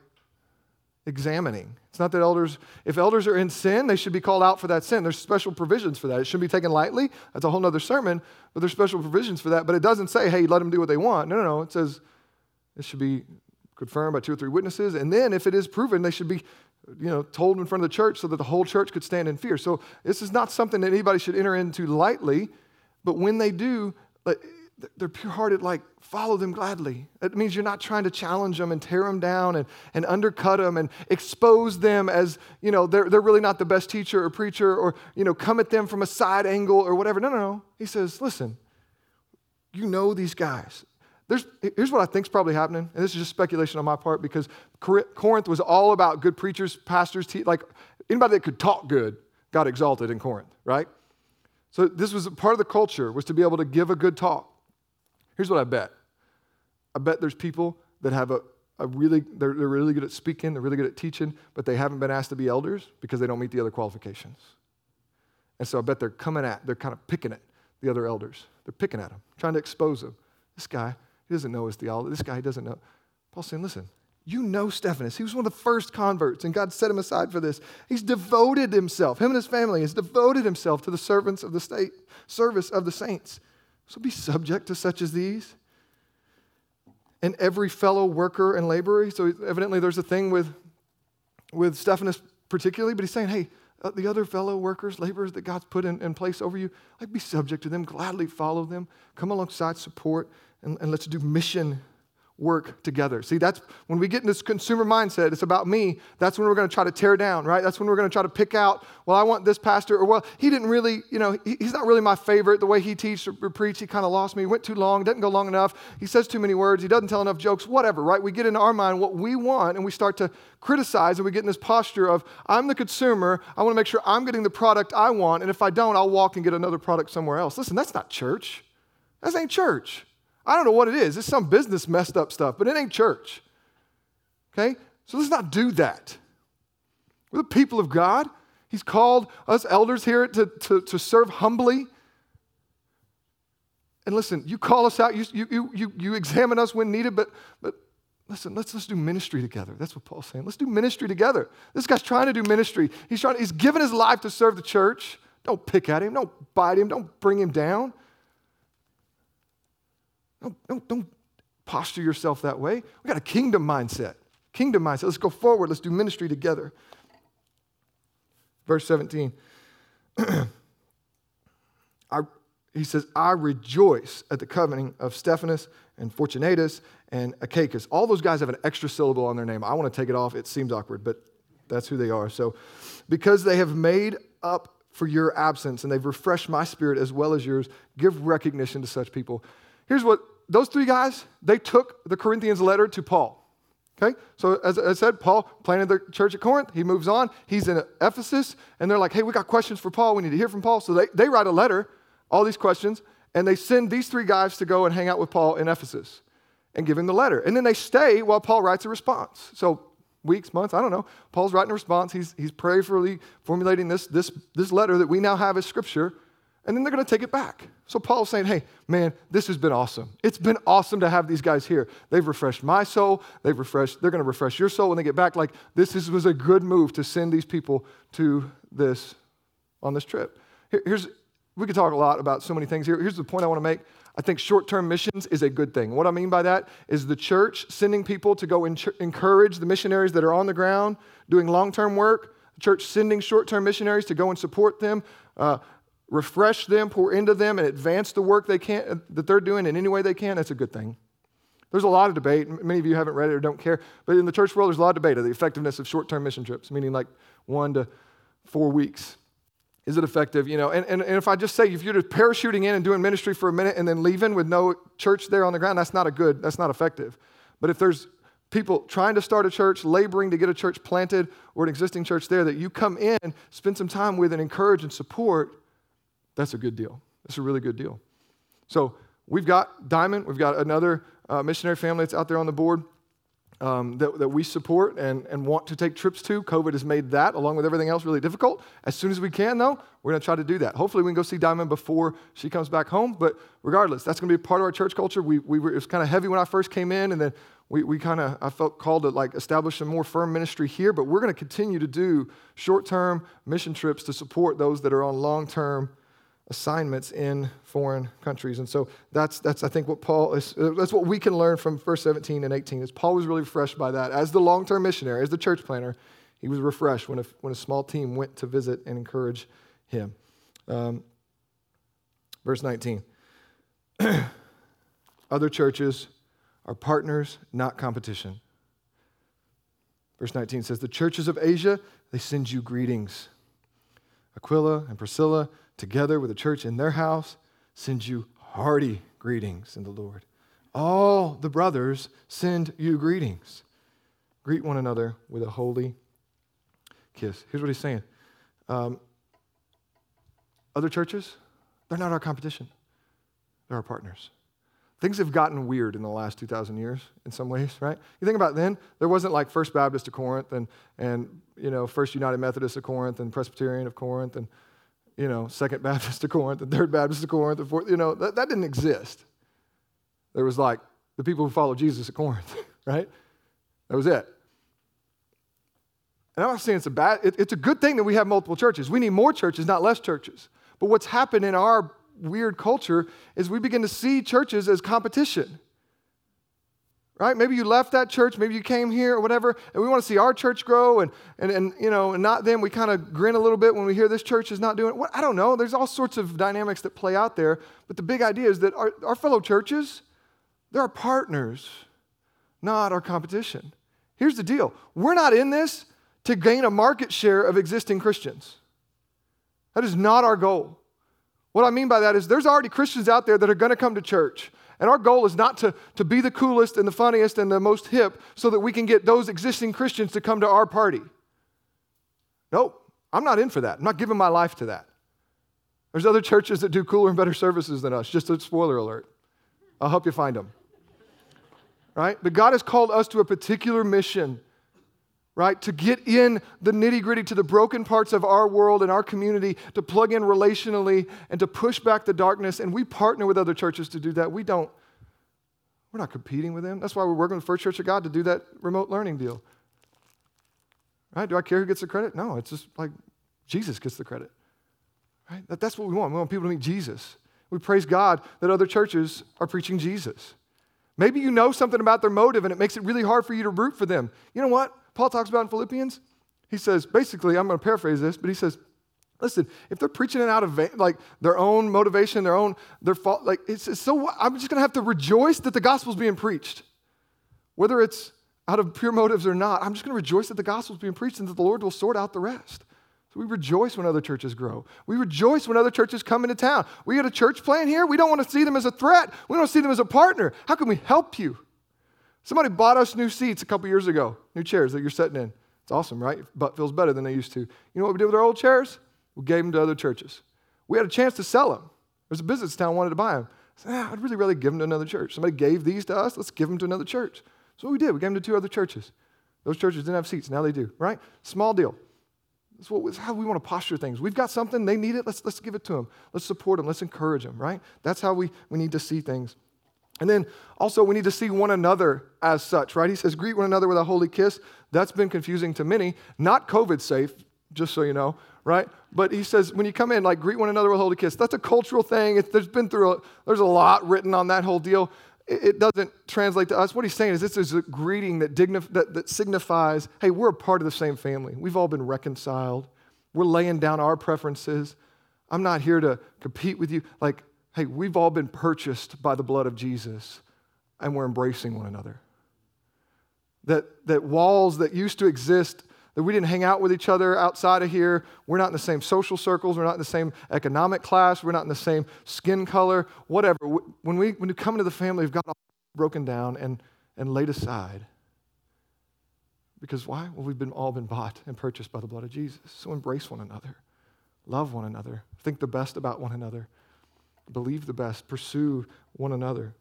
examining. It's not that elders, if elders are in sin, they should be called out for that sin. There's special provisions for that. It shouldn't be taken lightly. That's a whole other sermon, but there's special provisions for that. But it doesn't say, hey, let them do what they want. No, no, no. It says it should be confirmed by two or three witnesses. And then if it is proven, they should be you know, told in front of the church so that the whole church could stand in fear. So this is not something that anybody should enter into lightly, but when they do, they're pure hearted, like follow them gladly. It means you're not trying to challenge them and tear them down and, and undercut them and expose them as, you know, they're, they're really not the best teacher or preacher or, you know, come at them from a side angle or whatever. No, no, no. He says, listen, you know these guys. There's, here's what I think is probably happening, and this is just speculation on my part because Corinth was all about good preachers, pastors, te- like Anybody that could talk good got exalted in Corinth, right? So this was part of the culture was to be able to give a good talk. Here's what I bet. I bet there's people that have a, a really, they're, they're really good at speaking, they're really good at teaching, but they haven't been asked to be elders because they don't meet the other qualifications. And so I bet they're coming at, they're kind of picking at the other elders. They're picking at them, trying to expose them. This guy, he doesn't know his theology. This guy, he doesn't know. Paul's saying, listen, you know Stephanas. He was one of the first converts, and God set him aside for this. He's devoted himself, him and his family has devoted himself to the servants of the state, service of the saints. So be subject to such as these. And every fellow worker and laborer. So evidently there's a thing with, with Stephanas particularly, but he's saying, hey, uh, the other fellow workers, laborers that God's put in, in, place over you, like be subject to them, gladly follow them, come alongside, support, and, and let's do mission work together. See, that's when we get in this consumer mindset, it's about me. That's when we're going to try to tear down, right? That's when we're going to try to pick out, well, I want this pastor, or well, he didn't really, you know, he's not really my favorite. The way he teaches or preach, he kind of lost me. He went too long, didn't go long enough. He says too many words, he doesn't tell enough jokes, whatever, right? We get into our mind what we want and we start to criticize and we get in this posture of, I'm the consumer, I want to make sure I'm getting the product I want, and if I don't, I'll walk and get another product somewhere else. Listen, that's not church. That ain't church. I don't know what it is. It's some business messed up stuff, but it ain't church. Okay? So let's not do that. We're the people of God. He's called us elders here to, to, to serve humbly. And listen, you call us out, you, you, you, you examine us when needed, but, but listen, let's, let's do ministry together. That's what Paul's saying. Let's do ministry together. This guy's trying to do ministry. He's, trying, he's given his life to serve the church. Don't pick at him, don't bite him, don't bring him down. Don't, don't, don't posture yourself that way. We got a kingdom mindset. Kingdom mindset. Let's go forward. Let's do ministry together. Verse 17. I, he says, I rejoice at the covenant of Stephanas and Fortunatus and Achaicus. All those guys have an extra syllable on their name. I want to take it off. It seems awkward, but that's who they are. So, because they have made up for your absence and they've refreshed my spirit as well as yours, give recognition to such people. Here's what those three guys, they took the Corinthians letter to Paul. Okay? So, as I said, Paul planted the church at Corinth. He moves on. He's in Ephesus, and they're like, hey, we got questions for Paul. We need to hear from Paul. So, they, they write a letter, all these questions, and they send these three guys to go and hang out with Paul in Ephesus and give him the letter. And then they stay while Paul writes a response. So, weeks, months, I don't know. Paul's writing a response. He's, he's prayerfully formulating this, this, this letter that we now have as scripture and then they're going to take it back. So Paul's saying, hey, man, this has been awesome. It's been awesome to have these guys here. They've refreshed my soul. They've refreshed, they're going to refresh your soul when they get back. Like, this is, was a good move to send these people to this, on this trip. Here, here's, we could talk a lot about so many things here. Here's the point I want to make. I think short term missions is a good thing. What I mean by that is the church sending people to go encourage the missionaries that are on the ground doing long term work, the church sending short term missionaries to go and support them. Uh, refresh them, pour into them, and advance the work they can, that they're doing in any way they can, that's a good thing. There's a lot of debate. Many of you haven't read it or don't care. But in the church world, there's a lot of debate of the effectiveness of short term mission trips, meaning like one to four weeks. Is it effective? You know, and, and, and if I just say if you're just parachuting in and doing ministry for a minute and then leaving with no church there on the ground, that's not a good, that's not effective. But if there's people trying to start a church, laboring to get a church planted or an existing church there that you come in, spend some time with and encourage and support, that's a good deal. That's a really good deal. So we've got Diamond, we've got another uh, missionary family that's out there on the board um, that, that we support and, and want to take trips to. COVID has made that, along with everything else, really difficult. As soon as we can, though, we're going to try to do that. Hopefully, we can go see Diamond before she comes back home. But regardless, that's going to be part of our church culture. We, we were, it was kind of heavy when I first came in, and then we, we kind of, I felt called to like establish a more firm ministry here. But we're going to continue to do short term mission trips to support those that are on long term assignments in foreign countries. And so that's, that's I think, what Paul is, that's what we can learn from verse 17 and 18 is Paul was really refreshed by that. As the long-term missionary, as the church planter, he was refreshed when a, when a small team went to visit and encourage him. Um, verse 19. Other churches are partners, not competition. Verse 19 says, The churches of Asia, they send you greetings. Aquila and Priscilla, together with the church in their house, send you hearty greetings in the Lord. All the brothers send you greetings. Greet one another with a holy kiss. Here's what he's saying um, Other churches, they're not our competition, they're our partners. Things have gotten weird in the last 2,000 years in some ways, right? You think about then, there wasn't like First Baptist of Corinth and, and you know, First United Methodist of Corinth and Presbyterian of Corinth and, you know, Second Baptist of Corinth the Third Baptist of Corinth the Fourth, you know, that, that didn't exist. There was like the people who followed Jesus at Corinth, right? That was it. And I'm not saying it's a bad, it, it's a good thing that we have multiple churches. We need more churches, not less churches. But what's happened in our weird culture is we begin to see churches as competition. Right? Maybe you left that church, maybe you came here or whatever, and we want to see our church grow and, and, and you know, and not them. We kind of grin a little bit when we hear this church is not doing it. I don't know. There's all sorts of dynamics that play out there. But the big idea is that our, our fellow churches, they're our partners, not our competition. Here's the deal we're not in this to gain a market share of existing Christians. That is not our goal. What I mean by that is there's already Christians out there that are going to come to church. And our goal is not to, to be the coolest and the funniest and the most hip so that we can get those existing Christians to come to our party. Nope, I'm not in for that. I'm not giving my life to that. There's other churches that do cooler and better services than us. Just a spoiler alert. I'll help you find them. Right? But God has called us to a particular mission right? To get in the nitty gritty to the broken parts of our world and our community, to plug in relationally and to push back the darkness. And we partner with other churches to do that. We don't, we're not competing with them. That's why we're working with First Church of God to do that remote learning deal. Right? Do I care who gets the credit? No, it's just like Jesus gets the credit. Right? That, that's what we want. We want people to meet Jesus. We praise God that other churches are preaching Jesus. Maybe you know something about their motive and it makes it really hard for you to root for them. You know what? Paul talks about in Philippians? He says, basically, I'm going to paraphrase this, but he says, listen, if they're preaching it out of like their own motivation, their own, their fault, like it's, it's so, I'm just going to have to rejoice that the gospel's being preached. Whether it's out of pure motives or not, I'm just going to rejoice that the gospel's being preached and that the Lord will sort out the rest. So we rejoice when other churches grow. We rejoice when other churches come into town. We got a church plant here. We don't want to see them as a threat. We don't see them as a partner. How can we help you? Somebody bought us new seats a couple years ago, new chairs that you're sitting in. It's awesome, right? Butt feels better than they used to. You know what we did with our old chairs? We gave them to other churches. We had a chance to sell them. There's a business town wanted to buy them. I said, ah, I'd really rather give them to another church. Somebody gave these to us, let's give them to another church. So we did. We gave them to two other churches. Those churches didn't have seats, now they do, right? Small deal. That's, what, that's how we want to posture things. We've got something, they need it, let's, let's give it to them. Let's support them, let's encourage them, right? That's how we, we need to see things. And then also, we need to see one another as such, right? He says, greet one another with a holy kiss. That's been confusing to many. Not COVID safe, just so you know, right? But he says, when you come in, like, greet one another with a holy kiss. That's a cultural thing. There's been through, a, there's a lot written on that whole deal. It, it, doesn't translate to us. What he's saying is, this is a greeting that, dignif- that, that signifies, hey, we're a part of the same family. We've all been reconciled. We're laying down our preferences. I'm not here to compete with you. Like, hey, we've all been purchased by the blood of Jesus and we're embracing one another. That, that walls that used to exist, that we didn't hang out with each other outside of here, we're not in the same social circles, we're not in the same economic class, we're not in the same skin color, whatever. When we, when we come into the family, we've got all broken down and, and laid aside. Because why? Well, we've been, all been bought and purchased by the blood of Jesus. So embrace one another, love one another, think the best about one another believe the best, pursue one another.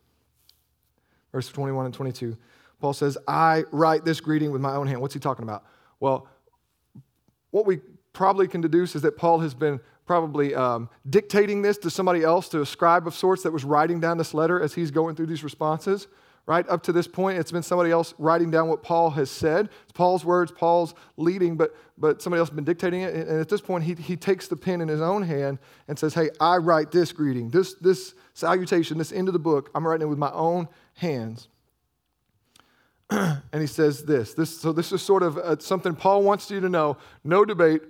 Verse 21 and 22, Paul says, I write this greeting with my own hand. What's he talking about? Well, what we probably can deduce is that Paul has been probably um, dictating this to somebody else, to a scribe of sorts that was writing down this letter as he's going through these responses right? Up to this point, it's been somebody else writing down what Paul has said. It's Paul's words, Paul's leading, but, but somebody else has been dictating it. And at this point, he, he takes the pen in his own hand and says, Hey, I write this greeting, this, this salutation, this end of the book. I'm writing it with my own hands. and he says this, this. So, this is sort of uh, something Paul wants you to know. No debate.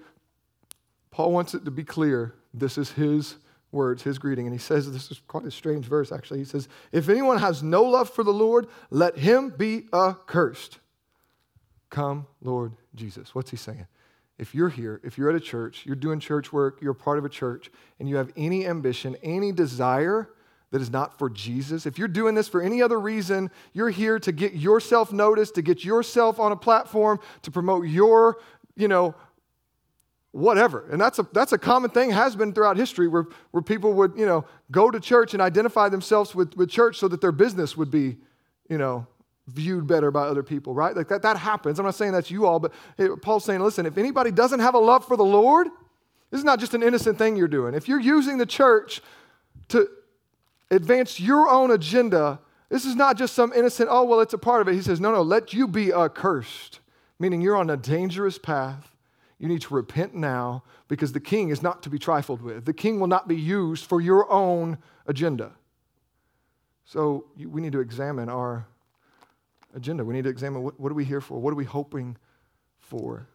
Paul wants it to be clear. This is his words, his greeting. And he says, this is quite a strange verse, actually. He says, If anyone has no love for the Lord, let him be accursed. Come, Lord Jesus. What's he saying? If you're here, if you're at a church, you're doing church work, you're part of a church, and you have any ambition, any desire that is not for Jesus, if you're doing this for any other reason, you're here to get yourself noticed, to get yourself on a platform, to promote your, you know, whatever. And that's a, that's a common thing, has been throughout history, where, where people would, you know, go to church and identify themselves with, with church so that their business would be, you know, viewed better by other people, right? Like that, that happens. I'm not saying that's you all, but Paul's saying, listen, if anybody doesn't have a love for the Lord, this is not just an innocent thing you're doing. If you're using the church to advance your own agenda, this is not just some innocent, oh, well, it's a part of it. He says, no, no, let you be accursed, meaning you're on a dangerous path you need to repent now because the king is not to be trifled with. The king will not be used for your own agenda. So we need to examine our agenda. We need to examine what, what are we here for? What are we hoping for?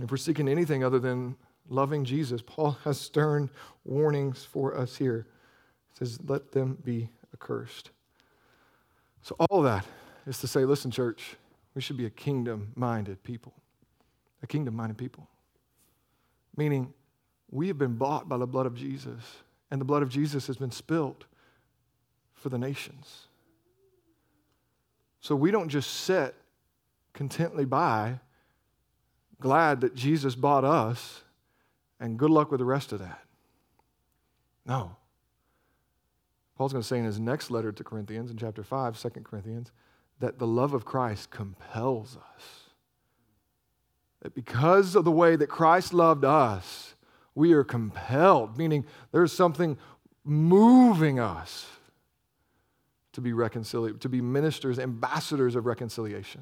If we're seeking anything other than loving Jesus, Paul has stern warnings for us here. He says, let them be accursed. So all that is to say, listen, church, we should be a kingdom minded people a kingdom minded people. Meaning, we have been bought by the blood of Jesus, and the blood of Jesus has been spilt for the nations. So we don't just sit contently by, glad that Jesus bought us, and good luck with the rest of that. No. Paul's going to say in his next letter to Corinthians, in chapter 5, 2 Corinthians, that the love of Christ compels us that because of the way that Christ loved us, we are compelled, meaning there's something moving us to be reconciliated, to be ministers, ambassadors of reconciliation.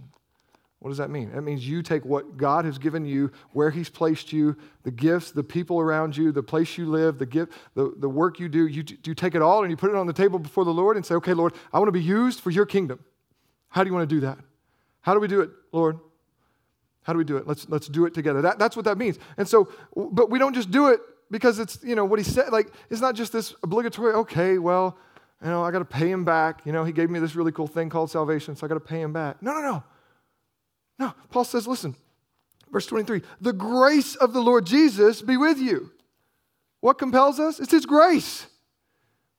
What does that mean? That means you take what God has given you, where He's placed you, the gifts, the people around you, the place you live, the gift, the, the work you do. You, you take it all and you put it on the table before the Lord and say, okay, Lord, I want to be used for your kingdom. How do you want to do that? How do we do it, Lord? How do we do it? Let's, let's do it together. That, that's what that means. And so, but we don't just do it because it's, you know, what he said. Like, it's not just this obligatory, okay, well, you know, I got to pay him back. You know, he gave me this really cool thing called salvation, so I got to pay him back. No, no, no. No. Paul says, listen, verse 23 the grace of the Lord Jesus be with you. What compels us? It's his grace.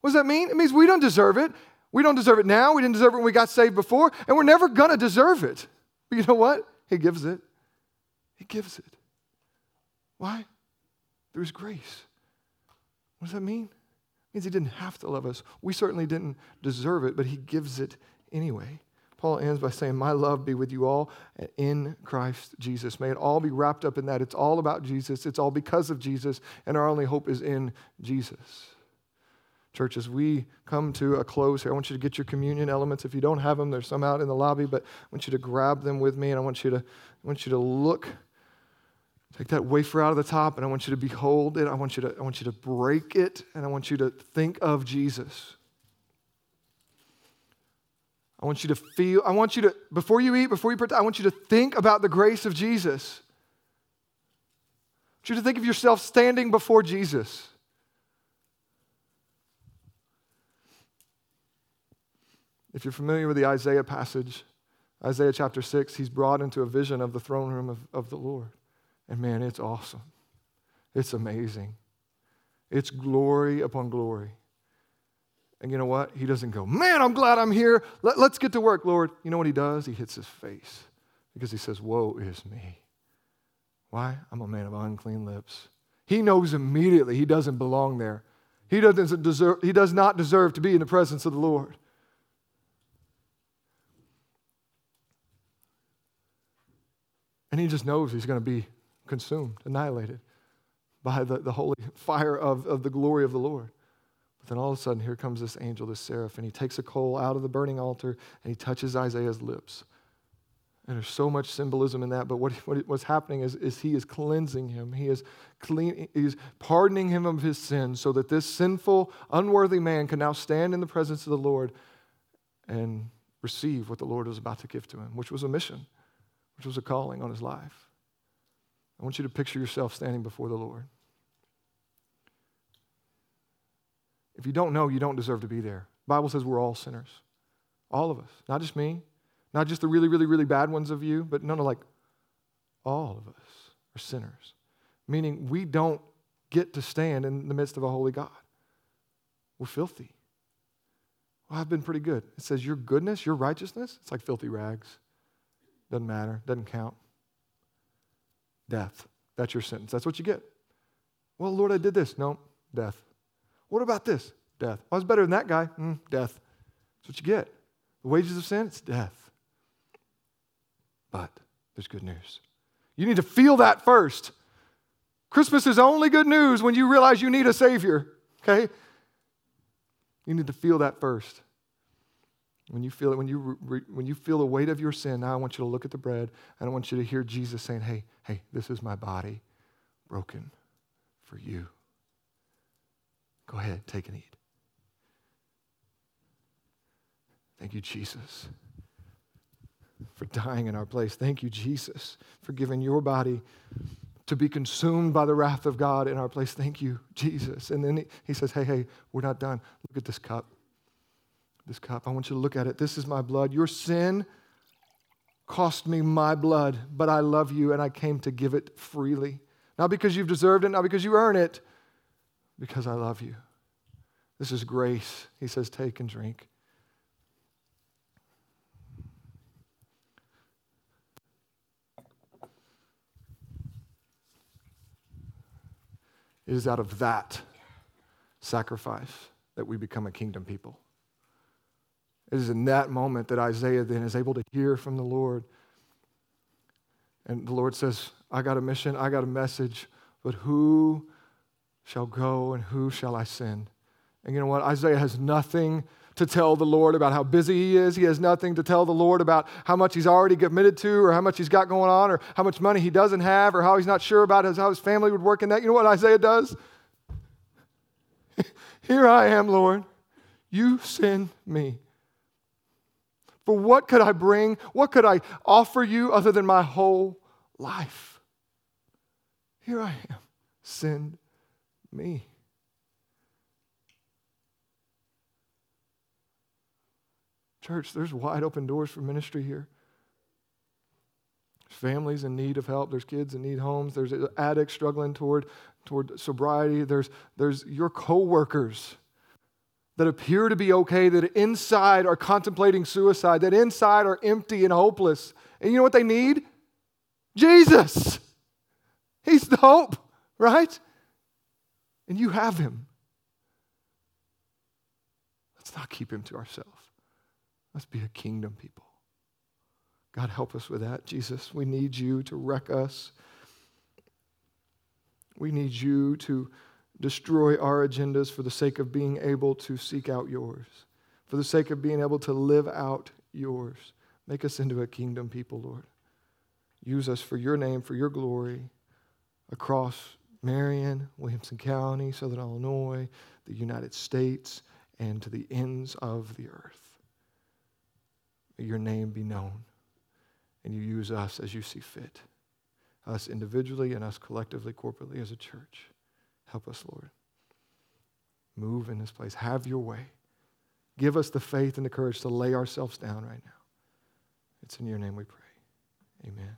What does that mean? It means we don't deserve it. We don't deserve it now. We didn't deserve it when we got saved before, and we're never going to deserve it. But you know what? He gives it. He gives it. Why? His grace. What does that mean? It means He didn't have to love us. We certainly didn't deserve it, but He gives it anyway. Paul ends by saying, My love be with you all in Christ Jesus. May it all be wrapped up in that. It's all about Jesus, it's all because of Jesus, and our only hope is in Jesus. Church, as we come to a close here, I want you to get your communion elements. If you don't have them, there's some out in the lobby, but I want you to grab them with me, and I want you to, I want you to look Take that wafer out of the top, and I want you to behold it. I want you to, I want you to break it, and I want you to think of Jesus. I want you to feel, I want you to, before you eat, before you put, I want you to think about the grace of Jesus. I want you to think of yourself standing before Jesus. If you're familiar with the Isaiah passage, Isaiah chapter 6, he's brought into a vision of the throne room of, of the Lord. And man, it's awesome. It's amazing. It's glory upon glory. And you know what? He doesn't go, man, I'm glad I'm here. Let, us get to work, Lord. You know what he does? He hits his face because he says, Woe is me. Why? I'm a man of unclean lips. He knows immediately he doesn't belong there. He, doesn't deserve, he does not deserve to be in the presence of the Lord. And he just knows he's going to be consumed, annihilated by the, the holy fire of, of the glory of the Lord. But then all of a sudden, here comes this angel, this seraph, and he takes a coal out of the burning altar and he touches Isaiah's lips. And there's so much symbolism in that, but what, what, what's happening is, is he is cleansing him. He is, clean, he's pardoning him of his sins so that this sinful, unworthy man can now stand in the presence of the Lord and receive what the Lord was about to give to him, which was a mission, which was a calling on his life. I want you to picture yourself standing before the Lord. If you don't know, you don't deserve to be there. The Bible says we're all sinners. All of us. Not just me, not just the really, really, really bad ones of you, but no, no, like all of us are sinners. Meaning we don't get to stand in the midst of a holy God. We're filthy. Well, I've been pretty good. It says your goodness, your righteousness, it's like filthy rags. Doesn't matter, doesn't count death. That's your sentence. That's what you get. Well, Lord, I did this. No, death. What about this? Death. I was better than that guy. Mm, death. That's what you get. The wages of sin, it's death. But there's good news. You need to feel that first. Christmas is only good news when you realize you need a Savior, okay? You need to feel that first. When you feel it, when you, re, when you feel the weight of your sin, now I want you to look at the bread and I want you to hear Jesus saying, hey, hey, this is my body broken for you. Go ahead, take and eat. Thank you, Jesus, for dying in our place. Thank you, Jesus, for giving your body to be consumed by the wrath of God in our place. Thank you, Jesus. And then he, he says, Hey, hey, we're not done. Look at this cup. This cup. I want you to look at it. This is my blood. Your sin cost me my blood, but I love you and I came to give it freely. Not because you've deserved it, not because you earn it, because I love you. This is grace. He says, Take and drink. It is out of that sacrifice that we become a kingdom people. It is in that moment that Isaiah then is able to hear from the Lord. And the Lord says, I got a mission, I got a message, but who shall go and who shall I send? And you know what? Isaiah has nothing to tell the Lord about how busy he is. He has nothing to tell the Lord about how much he's already committed to or how much he's got going on or how much money he doesn't have or how he's not sure about his, how his family would work in that. You know what Isaiah does? Here I am, Lord. You send me. For what could I bring? What could I offer you other than my whole life? Here I am. Send me. Church, there's wide open doors for ministry here. There's families in need of help. There's kids in need homes. There's addicts struggling toward, toward sobriety. There's, there's your coworkers that appear to be okay, that inside are contemplating suicide, that inside are empty and hopeless. And you know what they need? Jesus. He's the hope, right? And you have him. Let's not keep him to ourselves. Let's be a kingdom people. God, help us with that. Jesus, we need you to wreck us. We need you to destroy our agendas for the sake of being able to seek out yours, for the sake of being able to live out yours. Make us into a kingdom people, Lord. Use us for your name, for your glory, across Marion, Williamson County, Southern Illinois, the United States, and to the ends of the earth. May your name be known, and you use us as you see fit, us individually and us collectively, corporately as a church. Help us, Lord. Move in this place. Have your way. Give us the faith and the courage to lay ourselves down right now. It's in your name we pray. Amen.